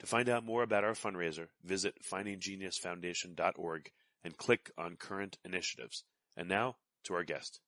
To find out more about our fundraiser, visit findinggeniusfoundation.org and click on current initiatives. And now to our guest.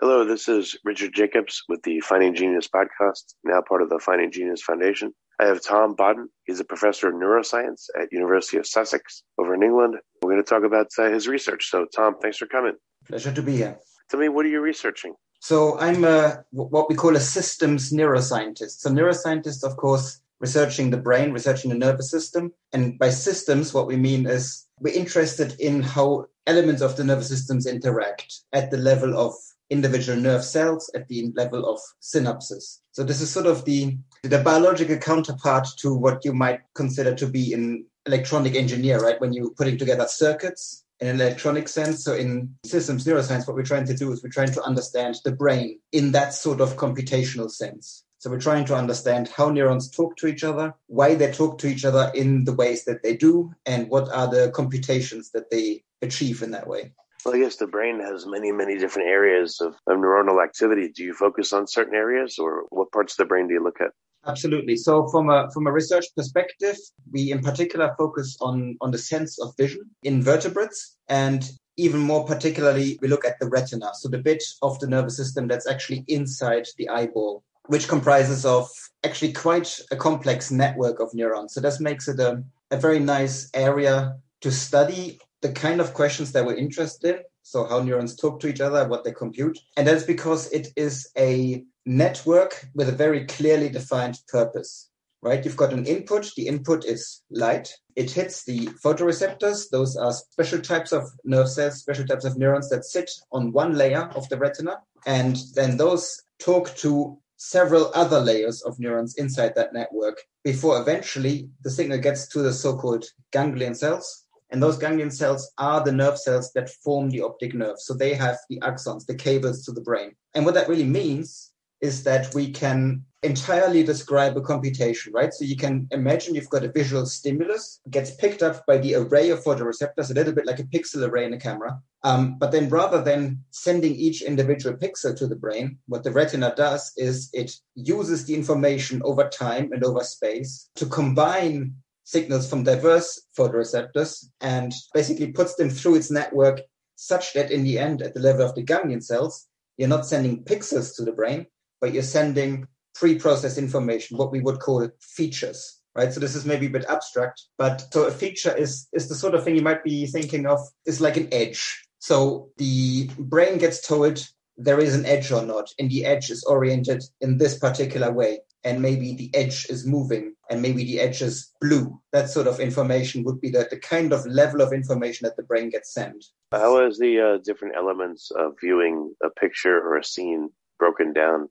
Hello, this is Richard Jacobs with the Finding Genius podcast, now part of the Finding Genius Foundation. I have Tom Baden. He's a professor of neuroscience at University of Sussex over in England. We're going to talk about uh, his research. So, Tom, thanks for coming. Pleasure to be here. Tell me, what are you researching? So, I'm a, what we call a systems neuroscientist. So, neuroscientists, of course, researching the brain, researching the nervous system. And by systems, what we mean is we're interested in how elements of the nervous systems interact at the level of individual nerve cells, at the level of synapses. So this is sort of the, the biological counterpart to what you might consider to be an electronic engineer, right? When you're putting together circuits in an electronic sense. So in systems neuroscience, what we're trying to do is we're trying to understand the brain in that sort of computational sense. So we're trying to understand how neurons talk to each other, why they talk to each other in the ways that they do, and what are the computations that they achieve in that way. Well, I guess the brain has many, many different areas of, of neuronal activity. Do you focus on certain areas, or what parts of the brain do you look at? Absolutely. So, from a from a research perspective, we in particular focus on on the sense of vision in vertebrates, and even more particularly, we look at the retina, so the bit of the nervous system that's actually inside the eyeball which comprises of actually quite a complex network of neurons. So this makes it a, a very nice area to study the kind of questions that we're interested in. So how neurons talk to each other, what they compute. And that's because it is a network with a very clearly defined purpose, right? You've got an input. The input is light. It hits the photoreceptors. Those are special types of nerve cells, special types of neurons that sit on one layer of the retina. And then those talk to several other layers of neurons inside that network before eventually the signal gets to the so-called ganglion cells. And those ganglion cells are the nerve cells that form the optic nerve. So they have the axons, the cables to the brain. And what that really means is that we can entirely describe a computation, right? So you can imagine you've got a visual stimulus, gets picked up by the array of photoreceptors, a little bit like a pixel array in a camera. Um, but then rather than sending each individual pixel to the brain, what the retina does is it uses the information over time and over space to combine signals from diverse photoreceptors and basically puts them through its network such that in the end, at the level of the ganglion cells, you're not sending pixels to the brain, but you're sending pre-processed information, what we would call features, right? So this is maybe a bit abstract, but so a feature is is the sort of thing you might be thinking of is like an edge. So the brain gets told there is an edge or not, and the edge is oriented in this particular way, and maybe the edge is moving, and maybe the edge is blue. That sort of information would be the, the kind of level of information that the brain gets sent. How is the uh, different elements of viewing a picture or a scene broken down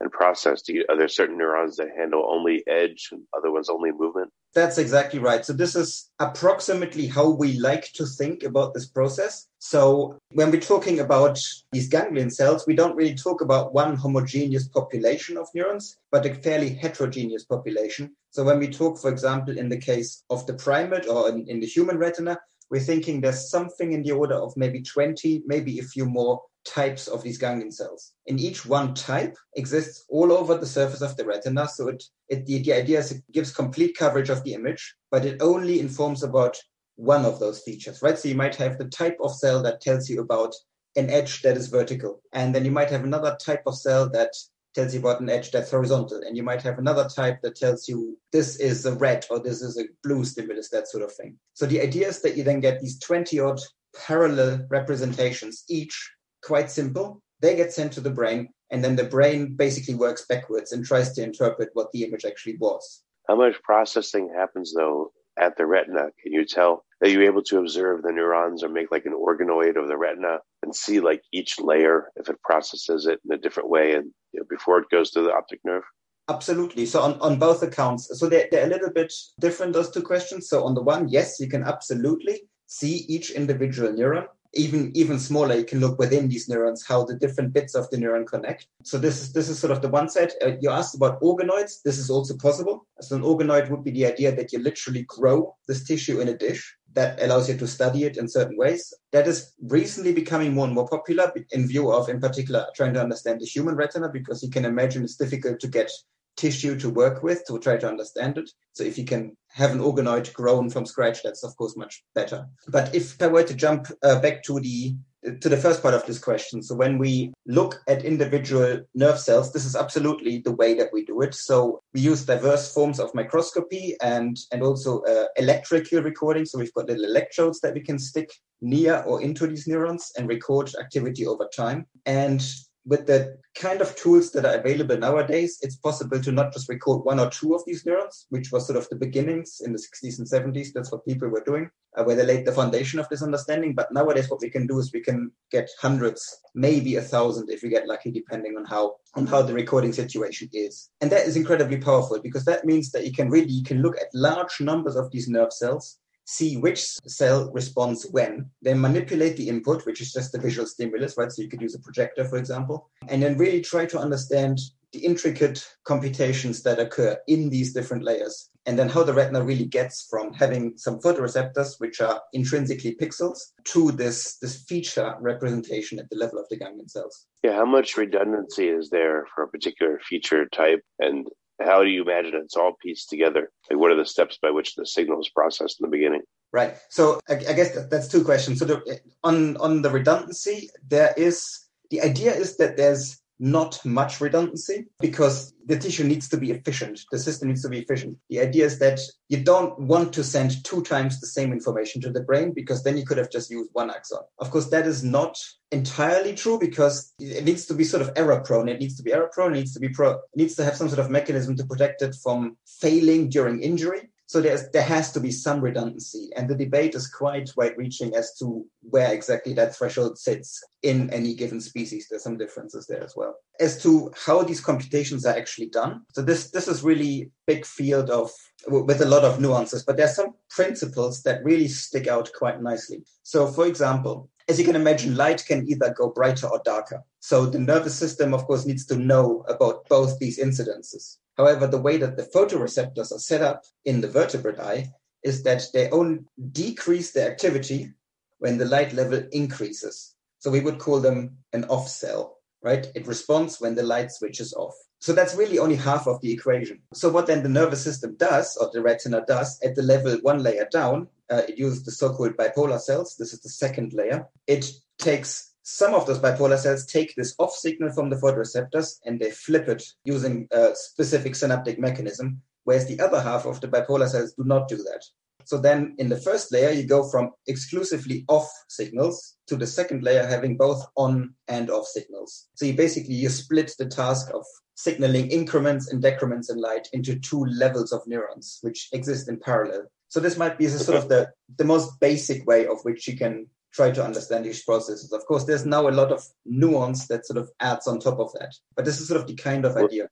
and process? Do you, are there certain neurons that handle only edge and other ones only movement? That's exactly right. So this is approximately how we like to think about this process. So when we're talking about these ganglion cells, we don't really talk about one homogeneous population of neurons, but a fairly heterogeneous population. So when we talk, for example, in the case of the primate or in, in the human retina, we're thinking there's something in the order of maybe 20, maybe a few more types of these ganglion cells. And each one type exists all over the surface of the retina. So it, it the, the idea is it gives complete coverage of the image, but it only informs about one of those features, right? So you might have the type of cell that tells you about an edge that is vertical. And then you might have another type of cell that tells you about an edge that's horizontal. And you might have another type that tells you this is a red or this is a blue stimulus, that sort of thing. So the idea is that you then get these 20 odd parallel representations, each quite simple. They get sent to the brain, and then the brain basically works backwards and tries to interpret what the image actually was. How much processing happens though at the retina? Can you tell? Are you able to observe the neurons or make like an organoid of the retina and see like each layer if it processes it in a different way and you know, before it goes to the optic nerve? Absolutely. So on, on both accounts, so they're, they're a little bit different, those two questions. So on the one, yes, you can absolutely see each individual neuron even even smaller you can look within these neurons how the different bits of the neuron connect. So this is this is sort of the one side. Uh, you asked about organoids. This is also possible. So an organoid would be the idea that you literally grow this tissue in a dish that allows you to study it in certain ways. That is recently becoming more and more popular in view of, in particular, trying to understand the human retina, because you can imagine it's difficult to get tissue to work with to try to understand it. So if you can have an organoid grown from scratch, that's of course much better. But if I were to jump uh, back to the to the first part of this question, so when we look at individual nerve cells, this is absolutely the way that we do it. So we use diverse forms of microscopy and and also uh, electrical recording. So we've got little electrodes that we can stick near or into these neurons and record activity over time. And with the kind of tools that are available nowadays, it's possible to not just record one or two of these neurons, which was sort of the beginnings in the 60s and 70s. That's what people were doing, uh, where they laid the foundation of this understanding. But nowadays, what we can do is we can get hundreds, maybe a thousand, if we get lucky, depending on how on how the recording situation is. And that is incredibly powerful because that means that you can really you can look at large numbers of these nerve cells see which cell responds when, then manipulate the input, which is just the visual stimulus, right? So you could use a projector, for example, and then really try to understand the intricate computations that occur in these different layers. And then how the retina really gets from having some photoreceptors, which are intrinsically pixels, to this, this feature representation at the level of the ganglion cells. Yeah, how much redundancy is there for a particular feature type? And how do you imagine it's all pieced together? Like, what are the steps by which the signal is processed in the beginning? Right. So, I, I guess that, that's two questions. So, the, on on the redundancy, there is the idea is that there's not much redundancy because the tissue needs to be efficient. The system needs to be efficient. The idea is that you don't want to send two times the same information to the brain because then you could have just used one axon. Of course, that is not entirely true because it needs to be sort of error prone. It needs to be error prone. It needs to be pro. It needs to have some sort of mechanism to protect it from failing during injury. So there's, there has to be some redundancy. And the debate is quite wide reaching as to where exactly that threshold sits in any given species. There's some differences there as well. As to how these computations are actually done. So this, this is really big field of with a lot of nuances, but there's some principles that really stick out quite nicely. So for example, as you can imagine, light can either go brighter or darker. So the nervous system, of course, needs to know about both these incidences. However, the way that the photoreceptors are set up in the vertebrate eye is that they only decrease their activity when the light level increases. So we would call them an off cell, right? It responds when the light switches off. So that's really only half of the equation. So what then the nervous system does, or the retina does, at the level one layer down, uh, it uses the so-called bipolar cells. This is the second layer. It takes some of those bipolar cells take this off signal from the photoreceptors and they flip it using a specific synaptic mechanism, whereas the other half of the bipolar cells do not do that. So then in the first layer, you go from exclusively off signals to the second layer having both on and off signals. So you basically you split the task of signaling increments and decrements in light into two levels of neurons, which exist in parallel. So this might be sort of the, the most basic way of which you can try to understand these processes. Of course, there's now a lot of nuance that sort of adds on top of that, but this is sort of the kind of idea.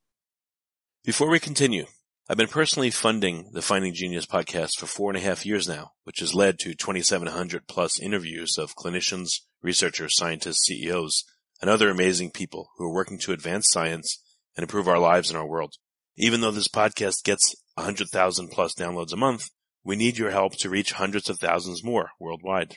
Before we continue, I've been personally funding the Finding Genius podcast for four and a half years now, which has led to 2,700 plus interviews of clinicians, researchers, scientists, CEOs, and other amazing people who are working to advance science and improve our lives and our world. Even though this podcast gets 100,000 plus downloads a month, we need your help to reach hundreds of thousands more worldwide.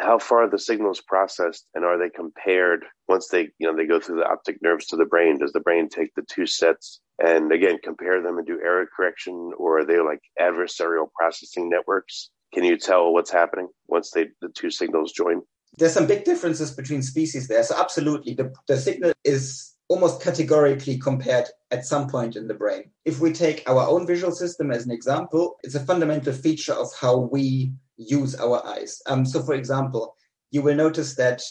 How far are the signals processed and are they compared once they, you know, they go through the optic nerves to the brain? Does the brain take the two sets and again compare them and do error correction or are they like adversarial processing networks? Can you tell what's happening once they, the two signals join? There's some big differences between species there. So absolutely the, the signal is almost categorically compared at some point in the brain. If we take our own visual system as an example, it's a fundamental feature of how we use our eyes. Um, so, for example, you will notice that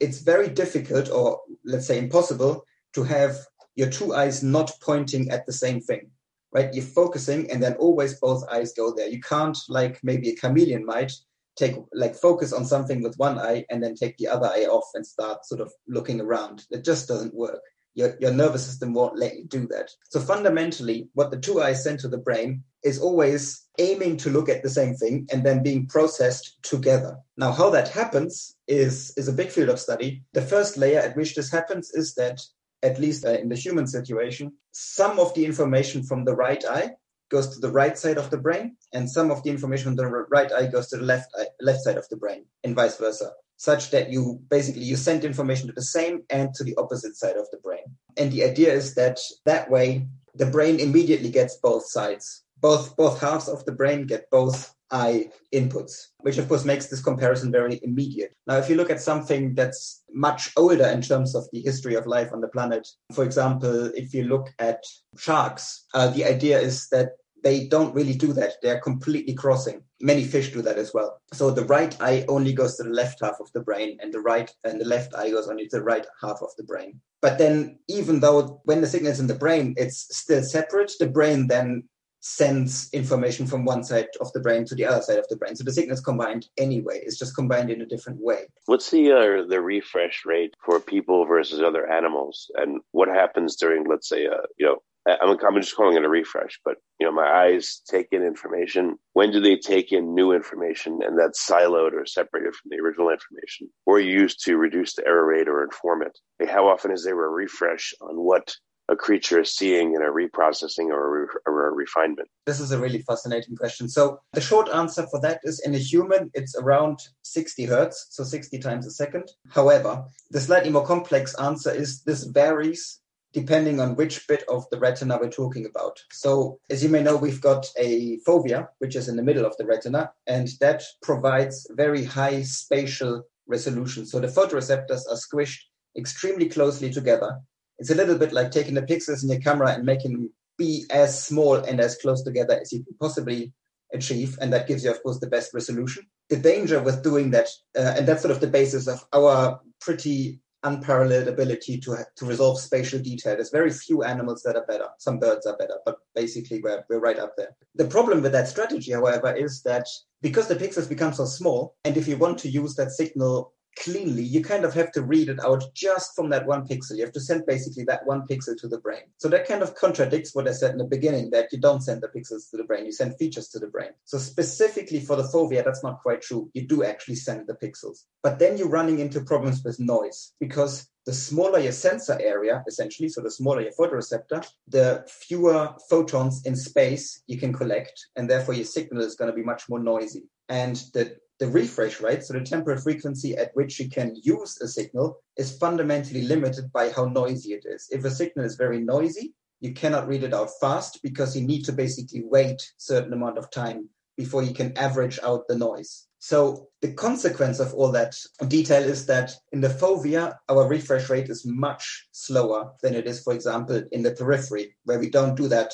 it's very difficult, or let's say impossible, to have your two eyes not pointing at the same thing, right? You're focusing, and then always both eyes go there. You can't, like maybe a chameleon might, take like focus on something with one eye and then take the other eye off and start sort of looking around. It just doesn't work your, your nervous system won't let you do that. So fundamentally, what the two eyes send to the brain is always aiming to look at the same thing and then being processed together. Now, how that happens is, is a big field of study. The first layer at which this happens is that, at least uh, in the human situation, some of the information from the right eye goes to the right side of the brain, and some of the information from the right eye goes to the left eye, left side of the brain, and vice versa such that you basically you send information to the same and to the opposite side of the brain. And the idea is that that way the brain immediately gets both sides. Both both halves of the brain get both eye inputs, which of course makes this comparison very immediate. Now, if you look at something that's much older in terms of the history of life on the planet, for example, if you look at sharks, uh, the idea is that they don't really do that. They're completely crossing. Many fish do that as well. So the right eye only goes to the left half of the brain, and the right and the left eye goes only to the right half of the brain. But then, even though when the signal is in the brain, it's still separate, the brain then sends information from one side of the brain to the other side of the brain. So the signal is combined anyway. It's just combined in a different way. What's the uh, the refresh rate for people versus other animals, and what happens during, let's say, uh, you know, I'm, I'm just calling it a refresh, but you know, my eyes take in information. When do they take in new information and that's siloed or separated from the original information or used to reduce the error rate or inform it? How often is there a refresh on what a creature is seeing in a reprocessing or a, re- or a, refinement? This is a really fascinating question. So the short answer for that is in a human, it's around 60 hertz, so 60 times a second. However, the slightly more complex answer is this varies depending on which bit of the retina we're talking about. So, as you may know, we've got a fovea, which is in the middle of the retina, and that provides very high spatial resolution. So, the photoreceptors are squished extremely closely together. It's a little bit like taking the pixels in your camera and making them be as small and as close together as you can possibly achieve. And that gives you, of course, the best resolution. The danger with doing that, uh, and that's sort of the basis of our pretty unparalleled ability to to resolve spatial detail. There's very few animals that are better. Some birds are better, but basically we're we're right up there. The problem with that strategy, however, is that because the pixels become so small, and if you want to use that signal cleanly, you kind of have to read it out just from that one pixel. You have to send basically that one pixel to the brain. So that kind of contradicts what I said in the beginning that you don't send the pixels to the brain, you send features to the brain. So specifically for the fovea, that's not quite true. You do actually send the pixels. But then you're running into problems with noise because the smaller your sensor area, essentially, so the smaller your photoreceptor, the fewer photons in space you can collect, and therefore your signal is going to be much more noisy. And the the refresh rate, so the temporal frequency at which you can use a signal, is fundamentally limited by how noisy it is. If a signal is very noisy, you cannot read it out fast because you need to basically wait certain amount of time before you can average out the noise. So the consequence of all that detail is that in the fovea, our refresh rate is much slower than it is, for example, in the periphery, where we don't do that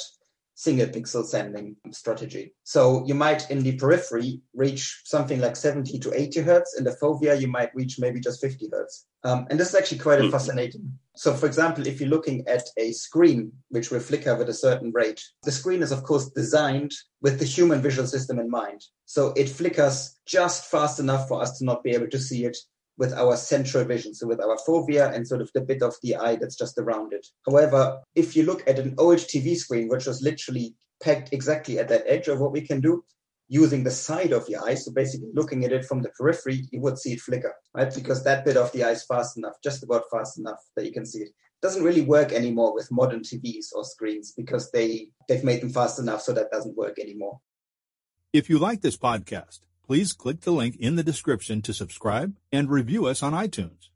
single pixel sending strategy. So you might in the periphery reach something like 70 to 80 hertz. In the fovea, you might reach maybe just 50 hertz. Um, and this is actually quite mm. fascinating. So, for example, if you're looking at a screen which will flicker with a certain rate, the screen is, of course, designed with the human visual system in mind. So it flickers just fast enough for us to not be able to see it with our central vision, so with our fovea and sort of the bit of the eye that's just around it. However, if you look at an old TV screen, which was literally pegged exactly at that edge of what we can do, using the side of the eye, so basically looking at it from the periphery, you would see it flicker, right? Because that bit of the eye is fast enough, just about fast enough that you can see it. it doesn't really work anymore with modern TVs or screens because they they've made them fast enough so that doesn't work anymore. If you like this podcast, please click the link in the description to subscribe and review us on iTunes.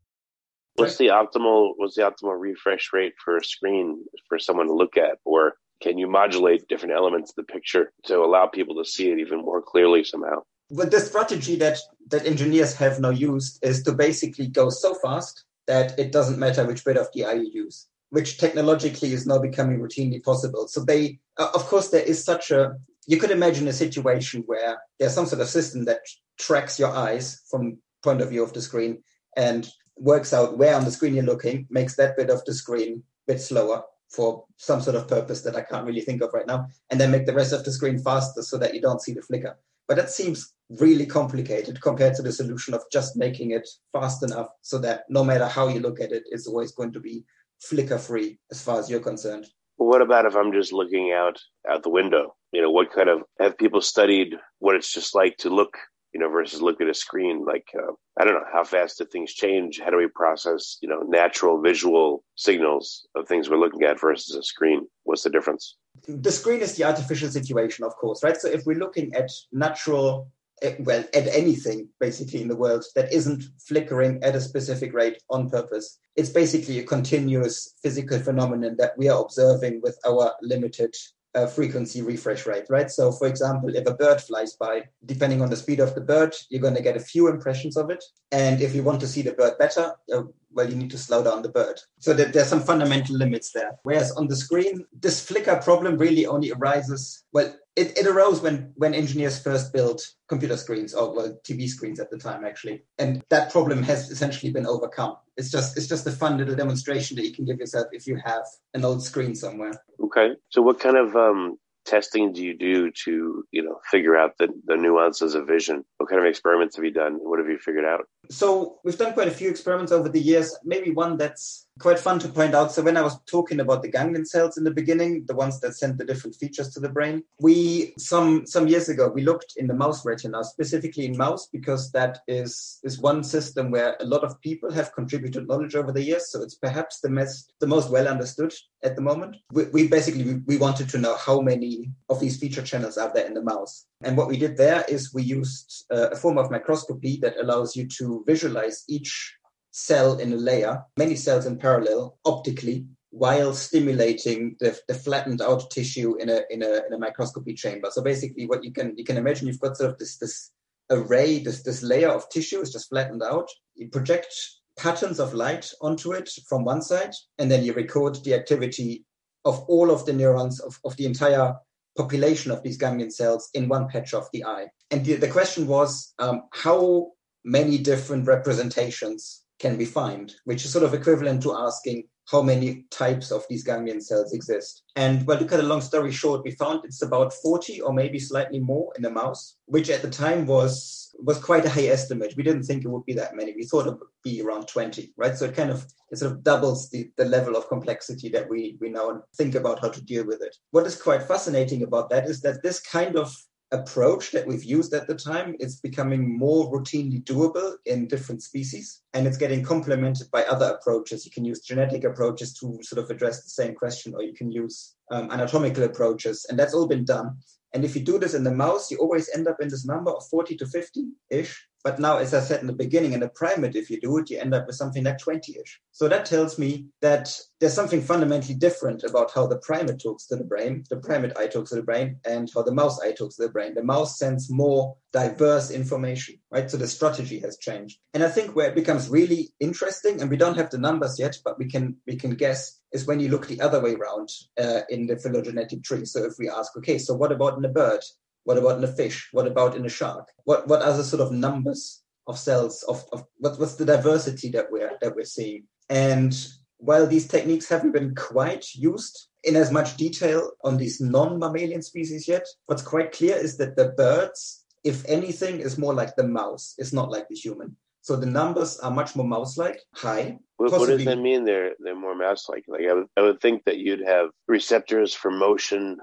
What's the optimal what's the optimal refresh rate for a screen for someone to look at or can you modulate different elements of the picture to allow people to see it even more clearly somehow? But the strategy that that engineers have now used is to basically go so fast that it doesn't matter which bit of the eye you use, which technologically is now becoming routinely possible. So they, uh, of course, there is such a you could imagine a situation where there's some sort of system that tracks your eyes from point of view of the screen and works out where on the screen you're looking, makes that bit of the screen a bit slower for some sort of purpose that I can't really think of right now, and then make the rest of the screen faster so that you don't see the flicker. But that seems really complicated compared to the solution of just making it fast enough so that no matter how you look at it, it's always going to be flicker free as far as you're concerned. what about if I'm just looking out out the window you know, what kind of have people studied what it's just like to look, you know, versus look at a screen? Like, uh, I don't know, how fast do things change? How do we process, you know, natural visual signals of things we're looking at versus a screen? What's the difference? The screen is the artificial situation, of course, right? So if we're looking at natural eh, well, at anything basically in the world that isn't flickering at a specific rate on purpose. It's basically a continuous physical phenomenon that we are observing with our limited uh, frequency refresh rate, right? So, for example, if a bird flies by, depending on the speed of the bird, you're going to get a few impressions of it. And if you want to see the bird better, uh, well, you need to slow down the bird. So that there's some fundamental limits there. Whereas on the screen, this flicker problem really only arises, well, it, it arose when, when engineers first built computer screens or well, TV screens at the time, actually. And that problem has essentially been overcome. It's just it's just a fun little demonstration that you can give yourself if you have an old screen somewhere. Okay. So what kind of um, testing do you do to you know figure out the, the nuances of vision what kind of experiments have you done what have you figured out so we've done quite a few experiments over the years maybe one that's quite fun to point out. So when i was talking about the ganglion cells in the beginning the ones that send the different features to the brain we some some years ago we looked in the mouse retina specifically in mouse because that is is one system where a lot of people have contributed knowledge over the years. So it's perhaps the most the most well understood at the moment. We, we basically we, wanted to know how many of these feature channels are there in the mouse. And what we did there is we used uh, a form of microscopy that allows you to visualize each cell in a layer, many cells in parallel, optically, while stimulating the, the flattened out tissue in a, in a in a microscopy chamber. So basically, what you can you can imagine, you've got sort of this this array, this this layer of tissue is just flattened out. You project patterns of light onto it from one side, and then you record the activity of all of the neurons of, of the entire population of these ganglion cells in one patch of the eye. And the, the question was um, how many different representations can we find, which is sort of equivalent to asking how many types of these ganglion cells exist. And well, to cut a long story short, we found it's about 40 or maybe slightly more in a mouse, which at the time was was quite a high estimate. We didn't think it would be that many. We thought it would be around 20, right? So it kind of it sort of doubles the, the level of complexity that we we now think about how to deal with it. What is quite fascinating about that is that this kind of approach that we've used at the time is becoming more routinely doable in different species and it's getting complemented by other approaches. You can use genetic approaches to sort of address the same question or you can use um, anatomical approaches and that's all been done. And if you do this in the mouse you always end up in this number of 40 to 50 ish But now, as I said in the beginning, in a primate, if you do it, you end up with something like 20 ish. So that tells me that there's something fundamentally different about how the primate talks to the brain, the primate eye talks to the brain, and how the mouse eye talks to the brain. The mouse sends more diverse information, right? So the strategy has changed. And I think where it becomes really interesting, and we don't have the numbers yet, but we can we can guess, is when you look the other way around uh, in the phylogenetic tree. So if we ask, okay, so what about in a bird? What about in a fish? What about in a shark? What what are the sort of numbers of cells of, of what, what's the diversity that we're that we're seeing? And while these techniques haven't been quite used in as much detail on these non-mammalian species yet, what's quite clear is that the birds, if anything, is more like the mouse. It's not like the human. So the numbers are much more mouse-like, high. What, what does that mean? They're they're more mouse-like. Like I would, I would think that you'd have receptors for motion,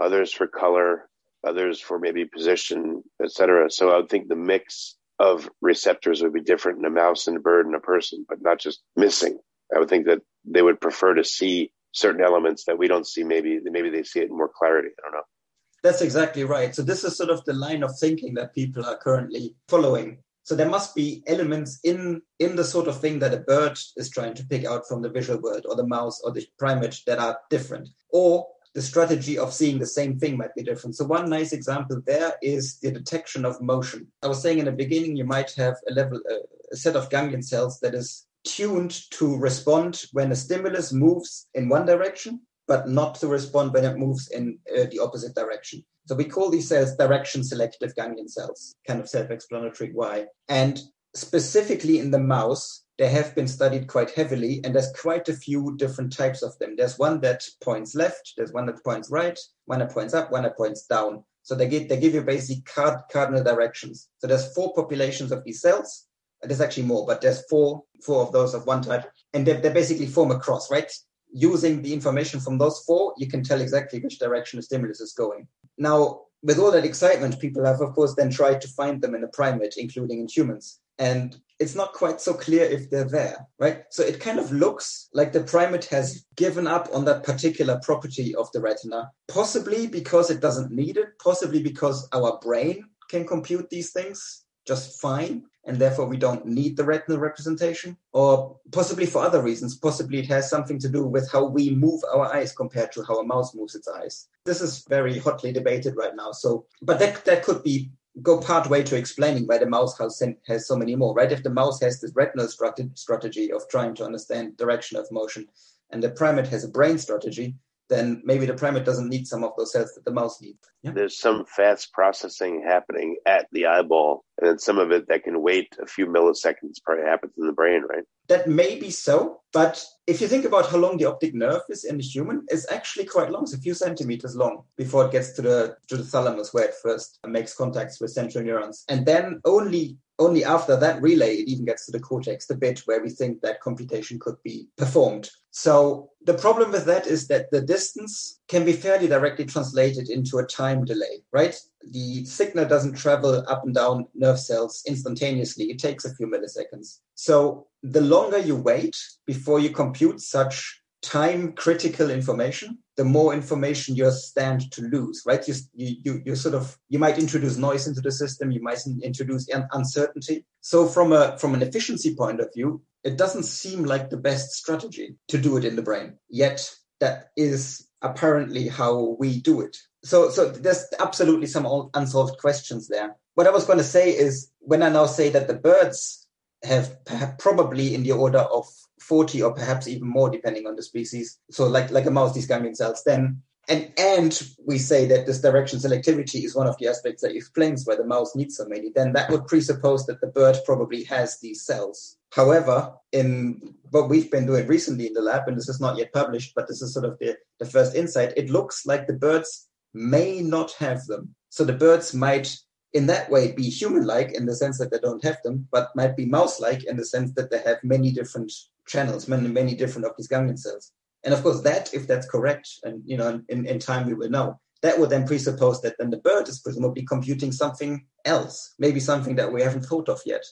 others for color, others for maybe position, etc. So I would think the mix of receptors would be different in a mouse and a bird and a person, but not just missing. I would think that they would prefer to see certain elements that we don't see. Maybe maybe they see it in more clarity. I don't know. That's exactly right. So this is sort of the line of thinking that people are currently following. So there must be elements in in the sort of thing that a bird is trying to pick out from the visual world, or the mouse, or the primate that are different, or the strategy of seeing the same thing might be different. So one nice example there is the detection of motion. I was saying in the beginning, you might have a level, a set of ganglion cells that is tuned to respond when a stimulus moves in one direction, but not to respond when it moves in uh, the opposite direction. So we call these cells direction selective ganglion cells, kind of self-explanatory why. And specifically in the mouse, they have been studied quite heavily, and there's quite a few different types of them. There's one that points left, there's one that points right, one that points up, one that points down. So they give, they give you basic card, cardinal directions. So there's four populations of these cells. There's actually more, but there's four four of those of one type, and they, they basically form a cross, right? Using the information from those four, you can tell exactly which direction the stimulus is going. Now, with all that excitement, people have, of course, then tried to find them in a primate, including in humans and it's not quite so clear if they're there, right? So it kind of looks like the primate has given up on that particular property of the retina, possibly because it doesn't need it, possibly because our brain can compute these things just fine, and therefore we don't need the retinal representation, or possibly for other reasons. Possibly it has something to do with how we move our eyes compared to how a mouse moves its eyes. This is very hotly debated right now. So, but that that could be go part way to explaining why the mouse has, has so many more, right? If the mouse has this retinal strategy of trying to understand direction of motion, and the primate has a brain strategy, then maybe the primate doesn't need some of those cells that the mouse needs. Yeah. There's some fast processing happening at the eyeball, and then some of it that can wait a few milliseconds probably happens in the brain, right? That may be so, but if you think about how long the optic nerve is in the human, it's actually quite long. It's a few centimeters long before it gets to the to the thalamus where it first makes contacts with central neurons. And then only only after that relay it even gets to the cortex, the bit where we think that computation could be performed. So the problem with that is that the distance can be fairly directly translated into a time delay, right? The signal doesn't travel up and down nerve cells instantaneously. It takes a few milliseconds. So the longer you wait before you compute such time critical information, the more information you stand to lose, right? You, you, you sort of, you might introduce noise into the system. You might introduce uncertainty. So from a, from an efficiency point of view, it doesn't seem like the best strategy to do it in the brain. Yet that is apparently how we do it. So, so there's absolutely some unsolved questions there. What I was going to say is when I now say that the birds have probably in the order of 40 or perhaps even more depending on the species. So like, like a mouse, these ganglion cells, then and and we say that this direction selectivity is one of the aspects that explains why the mouse needs so many, then that would presuppose that the bird probably has these cells. However, in what we've been doing recently in the lab, and this is not yet published, but this is sort of the, the first insight, it looks like the birds may not have them. So the birds might in that way be human-like in the sense that they don't have them, but might be mouse-like in the sense that they have many different channels, many, many different of these ganglion cells. And of course, that, if that's correct, and you know, in, in time we will know, that would then presuppose that then the bird is presumably computing something else, maybe something that we haven't thought of yet,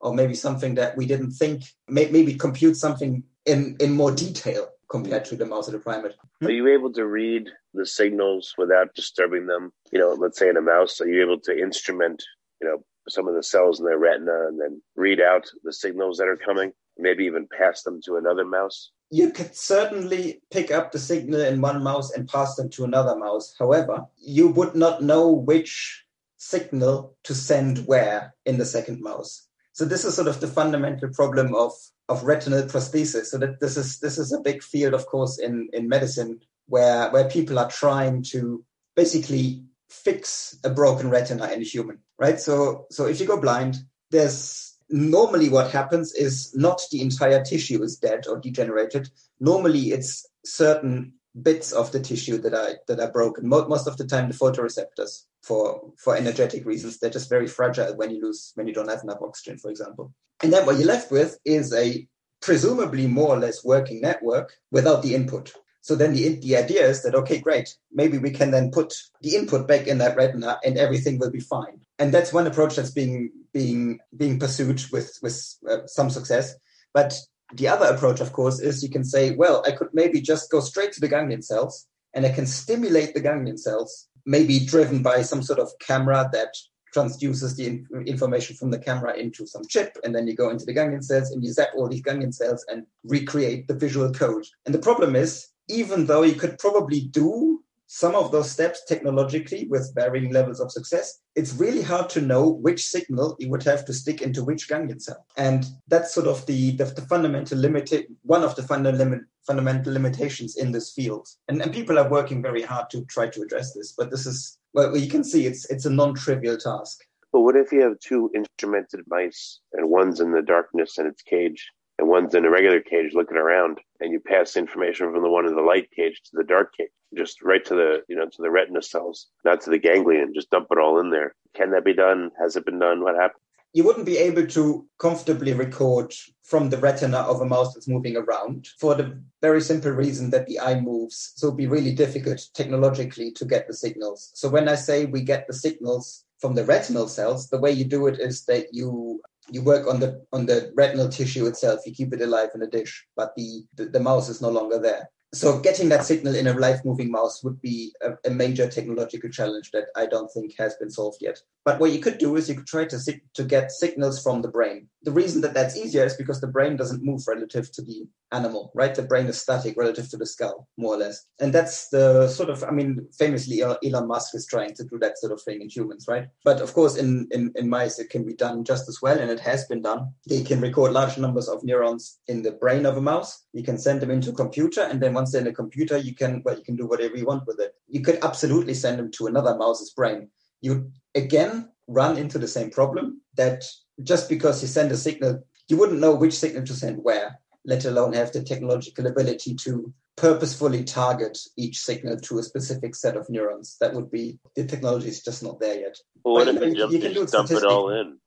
or maybe something that we didn't think, may, maybe compute something in, in more detail compared to the mouse or the primate. Are you able to read the signals without disturbing them? You know, let's say in a mouse, are you able to instrument, you know, some of the cells in their retina and then read out the signals that are coming, maybe even pass them to another mouse? You could certainly pick up the signal in one mouse and pass them to another mouse. However, you would not know which signal to send where in the second mouse. So this is sort of the fundamental problem of, of retinal prosthesis. So that this is this is a big field, of course, in, in medicine where where people are trying to basically fix a broken retina in a human, right? So so if you go blind, there's normally what happens is not the entire tissue is dead or degenerated. Normally it's certain bits of the tissue that are that are broken. Most of the time, the photoreceptors for for energetic reasons they're just very fragile when you lose when you don't have enough oxygen, for example. And then what you're left with is a presumably more or less working network without the input. So then the the idea is that okay, great, maybe we can then put the input back in that retina and everything will be fine. And that's one approach that's being being being pursued with with uh, some success. But the other approach, of course, is you can say, well, I could maybe just go straight to the ganglion cells and I can stimulate the ganglion cells, maybe driven by some sort of camera that transduces the in- information from the camera into some chip. And then you go into the ganglion cells and you zap all these ganglion cells and recreate the visual code. And the problem is, even though you could probably do some of those steps technologically with varying levels of success, it's really hard to know which signal you would have to stick into which ganglion cell. And that's sort of the, the, the fundamental limit, one of the fundamental fundamental limitations in this field. And, and people are working very hard to try to address this, but this is, well, you can see it's, it's a non-trivial task. But what if you have two instrumented mice and one's in the darkness in its cage and one's in a regular cage looking around and you pass information from the one in the light cage to the dark cage? just right to the you know to the retina cells, not to the ganglion. Just dump it all in there. Can that be done? Has it been done? What happened? You wouldn't be able to comfortably record from the retina of a mouse that's moving around for the very simple reason that the eye moves. So it'd be really difficult technologically to get the signals. So when I say we get the signals from the retinal cells, the way you do it is that you you work on the on the retinal tissue itself. You keep it alive in a dish, but the, the, the mouse is no longer there so getting that signal in a live moving mouse would be a, a, major technological challenge that I don't think has been solved yet. But what you could do is you could try to to get signals from the brain. The reason that that's easier is because the brain doesn't move relative to the animal, right? The brain is static relative to the skull, more or less. And that's the sort of, I mean, famously uh, Elon Musk is trying to do that sort of thing in humans, right? But of course, in, in, in mice, it can be done just as well, and it has been done. They can record large numbers of neurons in the brain of a mouse. You can send them into a computer, and then they're in a computer, you can, well, you can do whatever you want with it. You could absolutely send them to another mouse's brain. You again run into the same problem that just because you send a signal, you wouldn't know which signal to send where, let alone have the technological ability to purposefully target each signal to a specific set of neurons. That would be the technology is just not there yet. Well, what but, if you, jump, you can do dump it all in?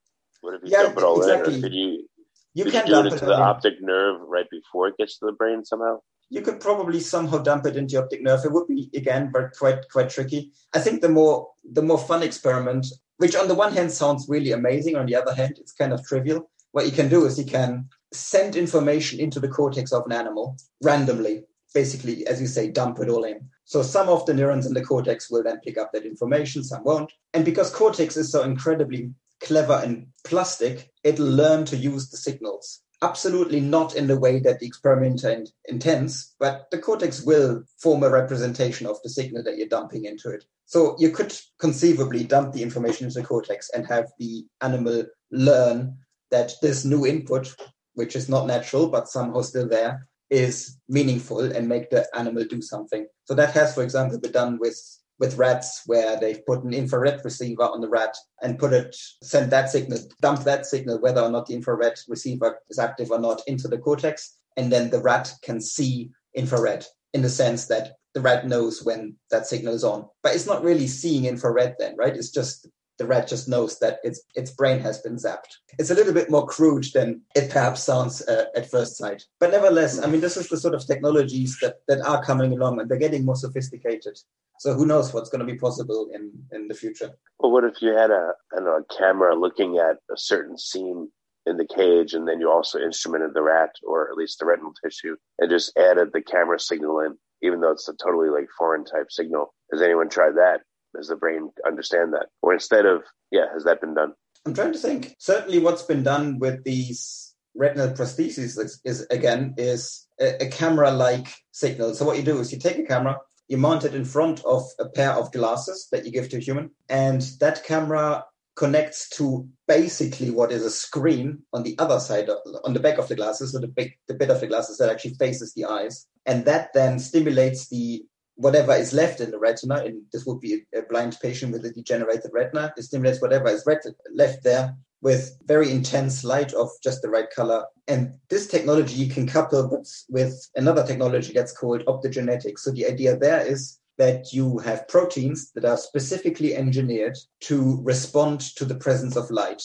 What if you yeah, dump it all exactly. in? Or could you, you could can you do it into the optic nerve right before it gets to the brain somehow? You could probably somehow dump it into optic nerve. It would be again, but quite quite tricky. I think the more the more fun experiment which on the one hand sounds really amazing. On the other hand, it's kind of trivial. What you can do is you can send information into the cortex of an animal randomly, basically, as you say, dump it all in. So some of the neurons in the cortex will then pick up that information, some won't. And because cortex is so incredibly clever and plastic, it'll learn to use the signals absolutely not in the way that the experimenter intends, but the cortex will form a representation of the signal that you're dumping into it. So you could conceivably dump the information into the cortex and have the animal learn that this new input, which is not natural but somehow still there, is meaningful and make the animal do something. So that has, for example, been done with with rats where they've put an infrared receiver on the rat and put it, send that signal, dump that signal, whether or not the infrared receiver is active or not, into the cortex. And then the rat can see infrared in the sense that the rat knows when that signal is on. But it's not really seeing infrared then, right? It's just the rat just knows that its its brain has been zapped. It's a little bit more crude than it perhaps sounds uh, at first sight. But nevertheless, I mean, this is the sort of technologies that, that are coming along and they're getting more sophisticated. So who knows what's going to be possible in, in the future? Well, what if you had a, a camera looking at a certain scene in the cage and then you also instrumented the rat or at least the retinal tissue and just added the camera signal in, even though it's a totally like foreign type signal? Has anyone tried that? Does the brain understand that? Or instead of, yeah, has that been done? I'm trying to think. Certainly, what's been done with these retinal prostheses is, is again is a, a camera-like signal. So what you do is you take a camera, you mount it in front of a pair of glasses that you give to a human, and that camera connects to basically what is a screen on the other side of, on the back of the glasses so the the bit of the glasses that actually faces the eyes and that then stimulates the whatever is left in the retina and this would be a blind patient with a degenerated retina. It stimulates whatever is left there with very intense light of just the right color. And this technology you can couple with, with another technology that's called optogenetics. So the idea there is that you have proteins that are specifically engineered to respond to the presence of light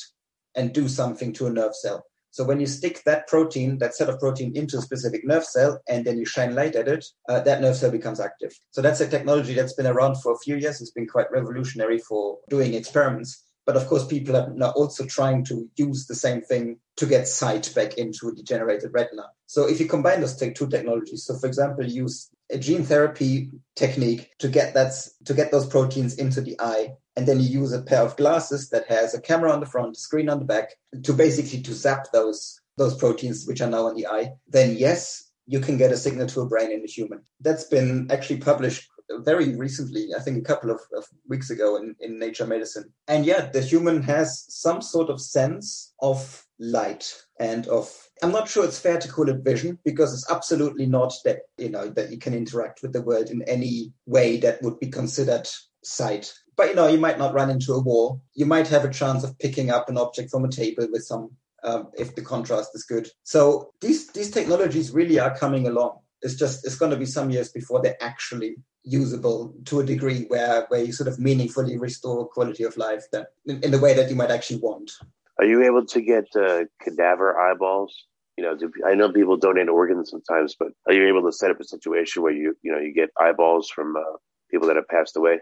and do something to a nerve cell. So when you stick that protein, that set of protein into a specific nerve cell, and then you shine light at it, uh, that nerve cell becomes active. So that's a technology that's been around for a few years. It's been quite revolutionary for doing experiments. But of course, people are now also trying to use the same thing to get sight back into a degenerated retina. So if you combine those two technologies, so for example, use a gene therapy technique to get that to get those proteins into the eye, and then you use a pair of glasses that has a camera on the front, screen on the back, to basically to zap those those proteins which are now in the eye, then yes, you can get a signal to a brain in a human. That's been actually published very recently, I think a couple of, of, weeks ago in, in Nature Medicine. And yet, the human has some sort of sense of light and of I'm not sure it's fair to call it vision because it's absolutely not that you know that you can interact with the world in any way that would be considered sight. But you know, you might not run into a wall. You might have a chance of picking up an object from a table with some um, if the contrast is good. So these these technologies really are coming along. It's just it's going to be some years before they're actually usable to a degree where where you sort of meaningfully restore quality of life that in, in the way that you might actually want. Are you able to get uh, cadaver eyeballs? You know, do, I know people donate organs sometimes, but are you able to set up a situation where you you know you get eyeballs from uh, people that have passed away?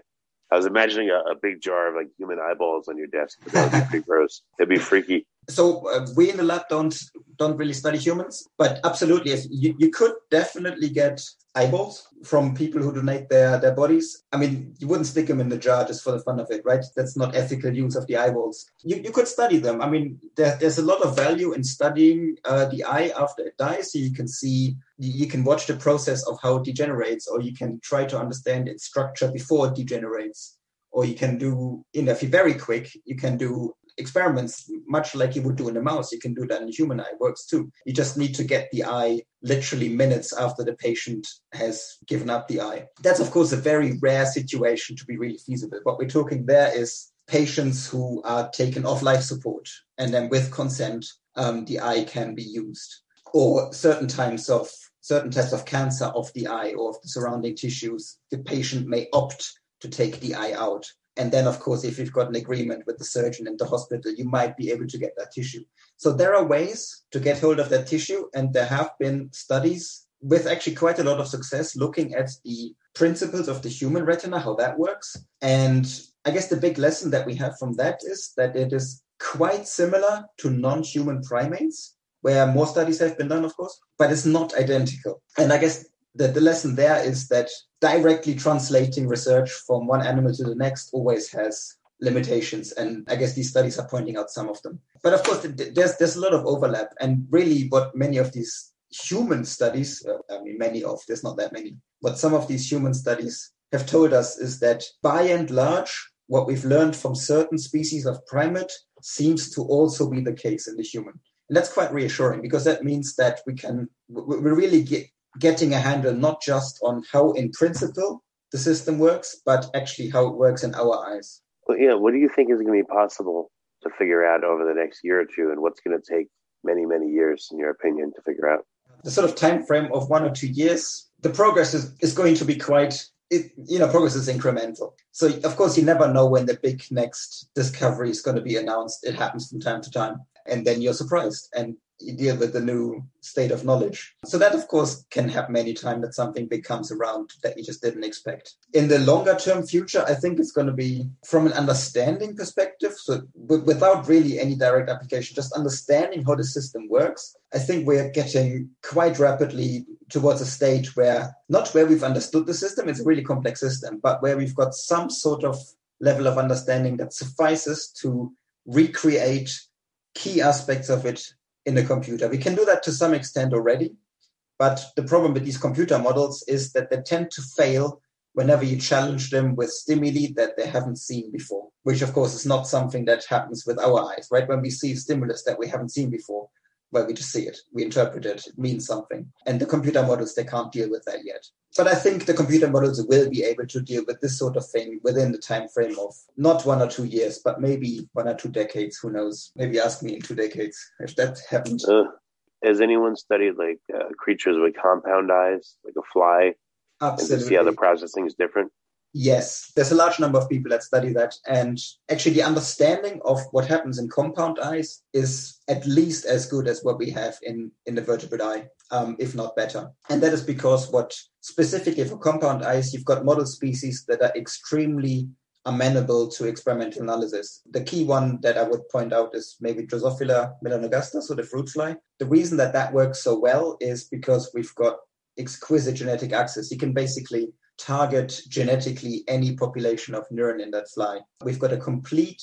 I was imagining a, a, big jar of like human eyeballs on your desk. That would be pretty gross. It'd be freaky. So uh, we in the lab don't don't really study humans, but absolutely, you, you could definitely get eyeballs from people who donate their their bodies. I mean, you wouldn't stick them in the jar just for the fun of it, right? That's not ethical use of the eyeballs. You you could study them. I mean, there, there's a lot of value in studying uh, the eye after it dies, so you can see you can watch the process of how it degenerates, or you can try to understand its structure before it degenerates or you can do, you know, if you're very quick, you can do experiments much like you would do in a mouse. You can do that in a human eye, works too. You just need to get the eye literally minutes after the patient has given up the eye. That's, of course, a very rare situation to be really feasible. What we're talking there is patients who are taken off life support and then with consent, um, the eye can be used. Or certain times of certain types of cancer of the eye or of the surrounding tissues, the patient may opt to take the eye out. And then, of course, if you've got an agreement with the surgeon and the hospital, you might be able to get that tissue. So there are ways to get hold of that tissue. And there have been studies with actually quite a lot of success looking at the principles of the human retina, how that works. And I guess the big lesson that we have from that is that it is quite similar to non human primates, where more studies have been done, of course, but it's not identical. And I guess the, the lesson there is that directly translating research from one animal to the next always has limitations and i guess these studies are pointing out some of them. But of course there's there's a lot of overlap and really what many of these human studies uh, i mean many of there's not that many but some of these human studies have told us is that by and large what we've learned from certain species of primate seems to also be the case in the human. And that's quite reassuring because that means that we can we really get, getting a handle not just on how in principle the system works, but actually how it works in our eyes. Well, yeah, what do you think is going to be possible to figure out over the next year or two, and what's going to take many, many years, in your opinion, to figure out? The sort of time frame of one or two years, the progress is, is going to be quite. It, you know, progress is incremental. So, of course, you never know when the big next discovery is going to be announced. It happens from time to time, and then you're surprised. And deal with the new state of knowledge. So that, of course, can happen any time that something big comes around that you just didn't expect. In the longer term future, I think it's going to be from an understanding perspective. So without really any direct application, just understanding how the system works. I think we're getting quite rapidly towards a stage where not where we've understood the system, it's a really complex system, but where we've got some sort of level of understanding that suffices to recreate key aspects of it in the computer. We can do that to some extent already, but the problem with these computer models is that they tend to fail whenever you challenge them with stimuli that they haven't seen before, which of course is not something that happens with our eyes, right? When we see stimulus that we haven't seen before, well, we just see it, we interpret it, it means something. And the computer models, they can't deal with that yet. But I think the computer models will be able to deal with this sort of thing within the time frame of not one or two years, but maybe one or two decades. Who knows? Maybe ask me in two decades if that happens. Uh, has anyone studied like uh, creatures with compound eyes, like a fly, Absolutely. and to see how the processing is different? Yes, there's a large number of people that study that. And actually, the understanding of what happens in compound eyes is at least as good as what we have in, in the vertebrate eye, um, if not better. And that is because what specifically for compound eyes, you've got model species that are extremely amenable to experimental analysis. The key one that I would point out is maybe Drosophila melanogaster, so the fruit fly. The reason that that works so well is because we've got exquisite genetic access. You can basically target genetically any population of neuron in that fly. We've got a complete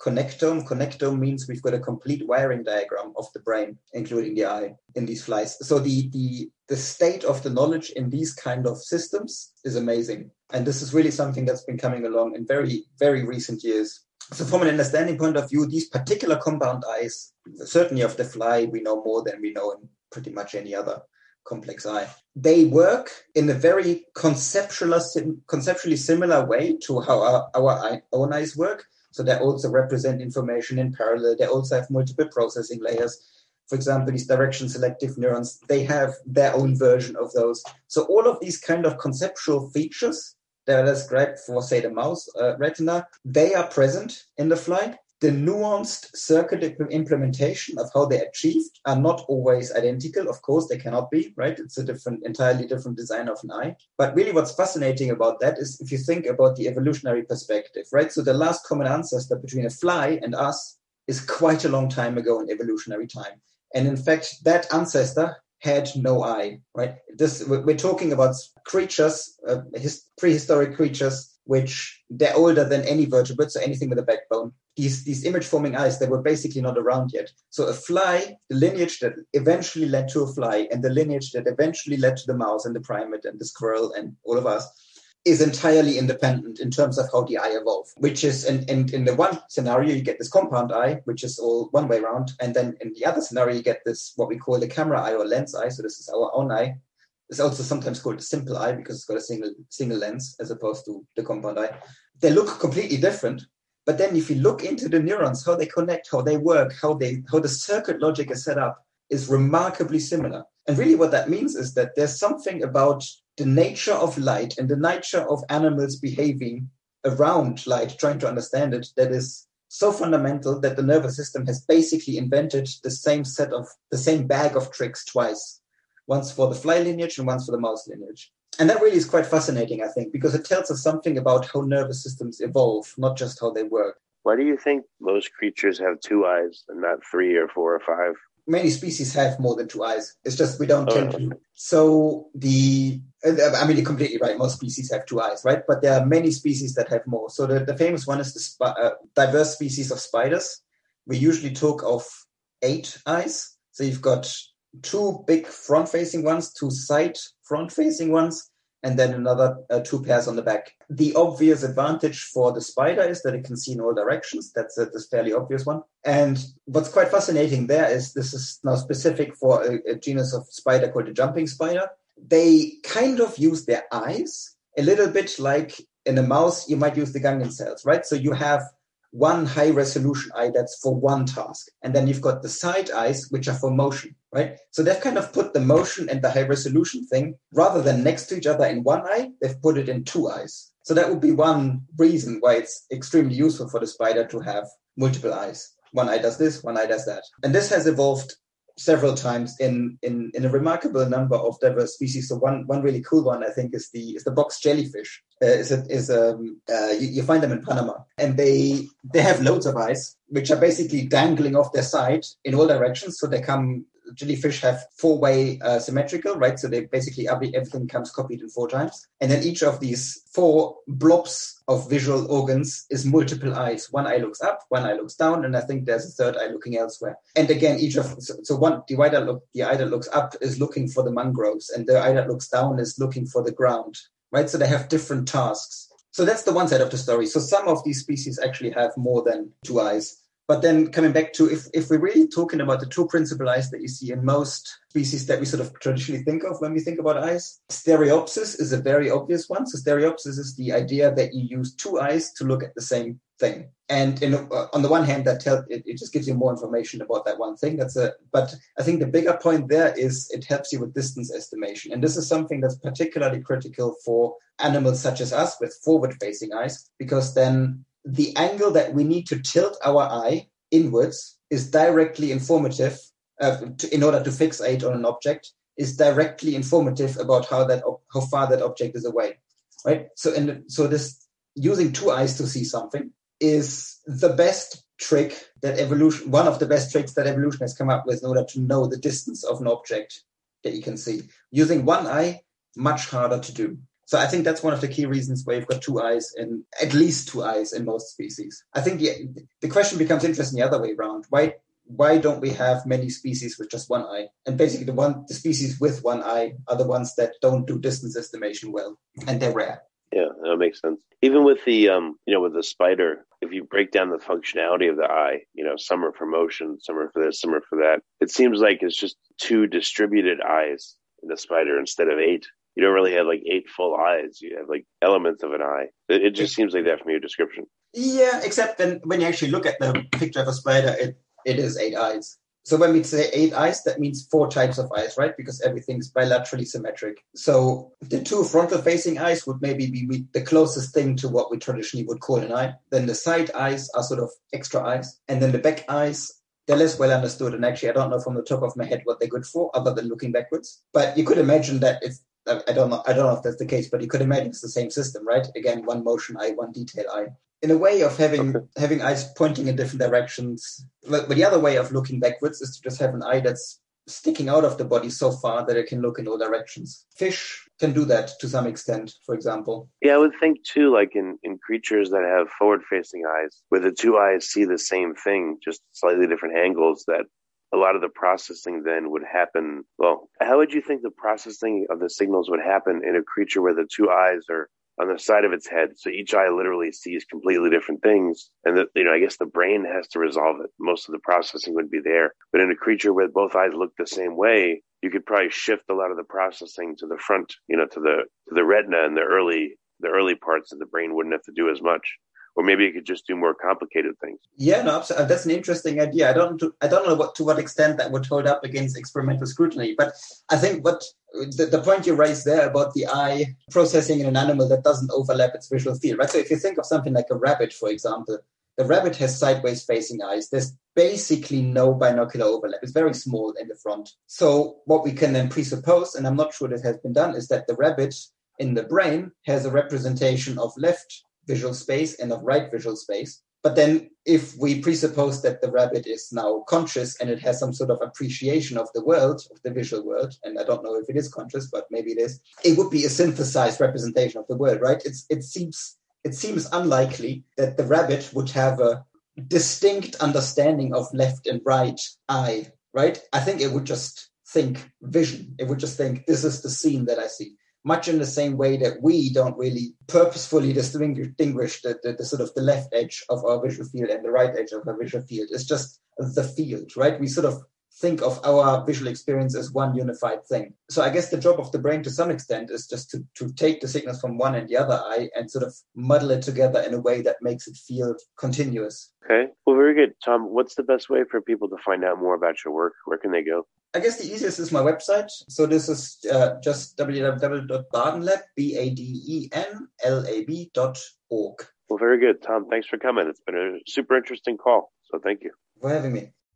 connectome. Connectome means we've got a complete wiring diagram of the brain, including the eye, in these flies. So the the the state of the knowledge in these kind of systems is amazing. And this is really something that's been coming along in very, very recent years. So from an understanding point of view, these particular compound eyes, certainly of the fly, we know more than we know in pretty much any other complex eye. They work in a very conceptual, conceptually similar way to how our, our own eyes work. So they also represent information in parallel. They also have multiple processing layers. For example, these direction selective neurons, they have their own version of those. So all of these kind of conceptual features that are described for, say, the mouse uh, retina, they are present in the fly the nuanced circuit implementation of how they're achieved are not always identical. Of course, they cannot be, right? It's a different, entirely different design of an eye. But really, what's fascinating about that is if you think about the evolutionary perspective, right? So the last common ancestor between a fly and us is quite a long time ago in evolutionary time. And in fact, that ancestor had no eye, right? This we're talking about creatures, uh, his, prehistoric creatures which they're older than any vertebrate, so anything with a backbone. These these image forming eyes, they were basically not around yet. So a fly, the lineage that eventually led to a fly, and the lineage that eventually led to the mouse and the primate and the squirrel and all of us, is entirely independent in terms of how the eye evolved. Which is, and, and in the one scenario, you get this compound eye, which is all one way around, and then in the other scenario, you get this what we call the camera eye or lens eye. So this is our own eye, it's also sometimes called a simple eye because it's got a single single lens as opposed to the compound eye. They look completely different, but then if you look into the neurons, how they connect, how they work, how they how the circuit logic is set up, is remarkably similar. And really, what that means is that there's something about the nature of light and the nature of animals behaving around light, trying to understand it, that is so fundamental that the nervous system has basically invented the same set of the same bag of tricks twice once for the fly lineage and once for the mouse lineage. And that really is quite fascinating, I think, because it tells us something about how nervous systems evolve, not just how they work. Why do you think most creatures have two eyes and not three or four or five? Many species have more than two eyes. It's just we don't oh. tend to. So the, I mean, you're completely right. Most species have two eyes, right? But there are many species that have more. So the, the famous one is the sp- uh, diverse species of spiders. We usually talk of eight eyes. So you've got two big front-facing ones, two side front-facing ones, and then another uh, two pairs on the back. The obvious advantage for the spider is that it can see in all directions. That's a, this fairly obvious one. And what's quite fascinating there is this is now specific for a, a genus of spider called the jumping spider. They kind of use their eyes a little bit like in a mouse, you might use the ganglion cells, right? So you have one high resolution eye that's for one task. And then you've got the side eyes, which are for motion, right? So they've kind of put the motion and the high resolution thing rather than next to each other in one eye, they've put it in two eyes. So that would be one reason why it's extremely useful for the spider to have multiple eyes. One eye does this, one eye does that. And this has evolved several times in, in, in a remarkable number of diverse species. So one, one really cool one, I think, is the is the box jellyfish. Uh, is a, is um, uh, you, you, find them in Panama, and they they have loads of eyes, which are basically dangling off their side in all directions. So they come jellyfish have four-way uh, symmetrical, right? So they basically every, everything comes copied in four times, and then each of these four blobs of visual organs is multiple eyes. One eye looks up, one eye looks down, and I think there's a third eye looking elsewhere. And again, each of so, so one the eye that look the eye that looks up is looking for the mangroves, and the eye that looks down is looking for the ground, right? So they have different tasks. So that's the one side of the story. So some of these species actually have more than two eyes. But then coming back to if, if we're really talking about the two principal eyes that you see in most species that we sort of traditionally think of when we think about eyes, stereopsis is a very obvious one. So stereopsis is the idea that you use two eyes to look at the same thing. And in, uh, on the one hand, that tell, it, it just gives you more information about that one thing. That's a, but I think the bigger point there is it helps you with distance estimation. And this is something that's particularly critical for animals such as us with forward facing eyes, because then the angle that we need to tilt our eye inwards is directly informative uh, to, in order to fixate on an object is directly informative about how that how far that object is away right? So and so this using two eyes to see something is the best trick that evolution one of the best tricks that evolution has come up with in order to know the distance of an object that you can see. Using one eye much harder to do so I think that's one of the key reasons why you've got two eyes in at least two eyes in most species. I think the the question becomes interesting the other way around. Why why don't we have many species with just one eye? And basically the one the species with one eye are the ones that don't do distance estimation well. And they're rare. Yeah, that makes sense. Even with the um, you know, with the spider, if you break down the functionality of the eye, you know, some are for motion, some are for this, some are for that. It seems like it's just two distributed eyes in the spider instead of eight you don't really have like eight full eyes. You have like elements of an eye. It, it just seems like that from your description. Yeah, except when when you actually look at the picture of a spider, it it is eight eyes. So when we say eight eyes, that means four types of eyes, right? Because everything's bilaterally symmetric. So the two frontal facing eyes would maybe be the closest thing to what we traditionally would call an eye. Then the side eyes are sort of extra eyes. And then the back eyes they're less well understood. And actually, I don't know from the top of my head what they're good for, other than looking backwards. But you could imagine that if I don't know. I don't know if that's the case, but you could imagine it's the same system, right? Again, one motion eye, one detail eye. In a way of having okay. having eyes pointing in different directions, but, but the other way of looking backwards is to just have an eye that's sticking out of the body so far that it can look in all directions. Fish can do that to some extent, for example. Yeah, I would think too, like in, in creatures that have forward facing eyes, where the two eyes see the same thing, just slightly different angles, that a lot of the processing then would happen. Well, how would you think the processing of the signals would happen in a creature where the two eyes are on the side of its head? So each eye literally sees completely different things. And that, you know, I guess the brain has to resolve it. Most of the processing would be there. But in a creature where both eyes look the same way, you could probably shift a lot of the processing to the front, you know, to the, to the retina and the early, the early parts of the brain wouldn't have to do as much or maybe it could just do more complicated things. Yeah, no, uh, that's an interesting idea. I don't, I don't know what to what extent that would hold up against experimental scrutiny, but I think what the, the point you raised there about the eye processing in an animal that doesn't overlap its visual field, right? So if you think of something like a rabbit, for example, the rabbit has sideways facing eyes. There's basically no binocular overlap. It's very small in the front. So what we can then presuppose, and I'm not sure that has been done, is that the rabbit in the brain has a representation of left visual space and of right visual space. But then if we presuppose that the rabbit is now conscious and it has some sort of appreciation of the world, of the visual world, and I don't know if it is conscious, but maybe it is, it would be a synthesized representation of the world, right? It's, it seems it seems unlikely that the rabbit would have a distinct understanding of left and right eye, right? I think it would just think vision. It would just think, this is the scene that I see much in the same way that we don't really purposefully distinguish the, the, the, sort of the left edge of our visual field and the right edge of our visual field. It's just the field, right? We sort of think of our visual experience as one unified thing. So I guess the job of the brain to some extent is just to, to take the signals from one and the other eye and sort of muddle it together in a way that makes it feel continuous. Okay. Well, very good. Tom, what's the best way for people to find out more about your work? Where can they go? I guess the easiest is my website. So this is uh, just www.badenlab, B-A-D-E-N-L-A-B dot org. Well, very good, Tom. Thanks for coming. It's been a super interesting call. So thank you for having me.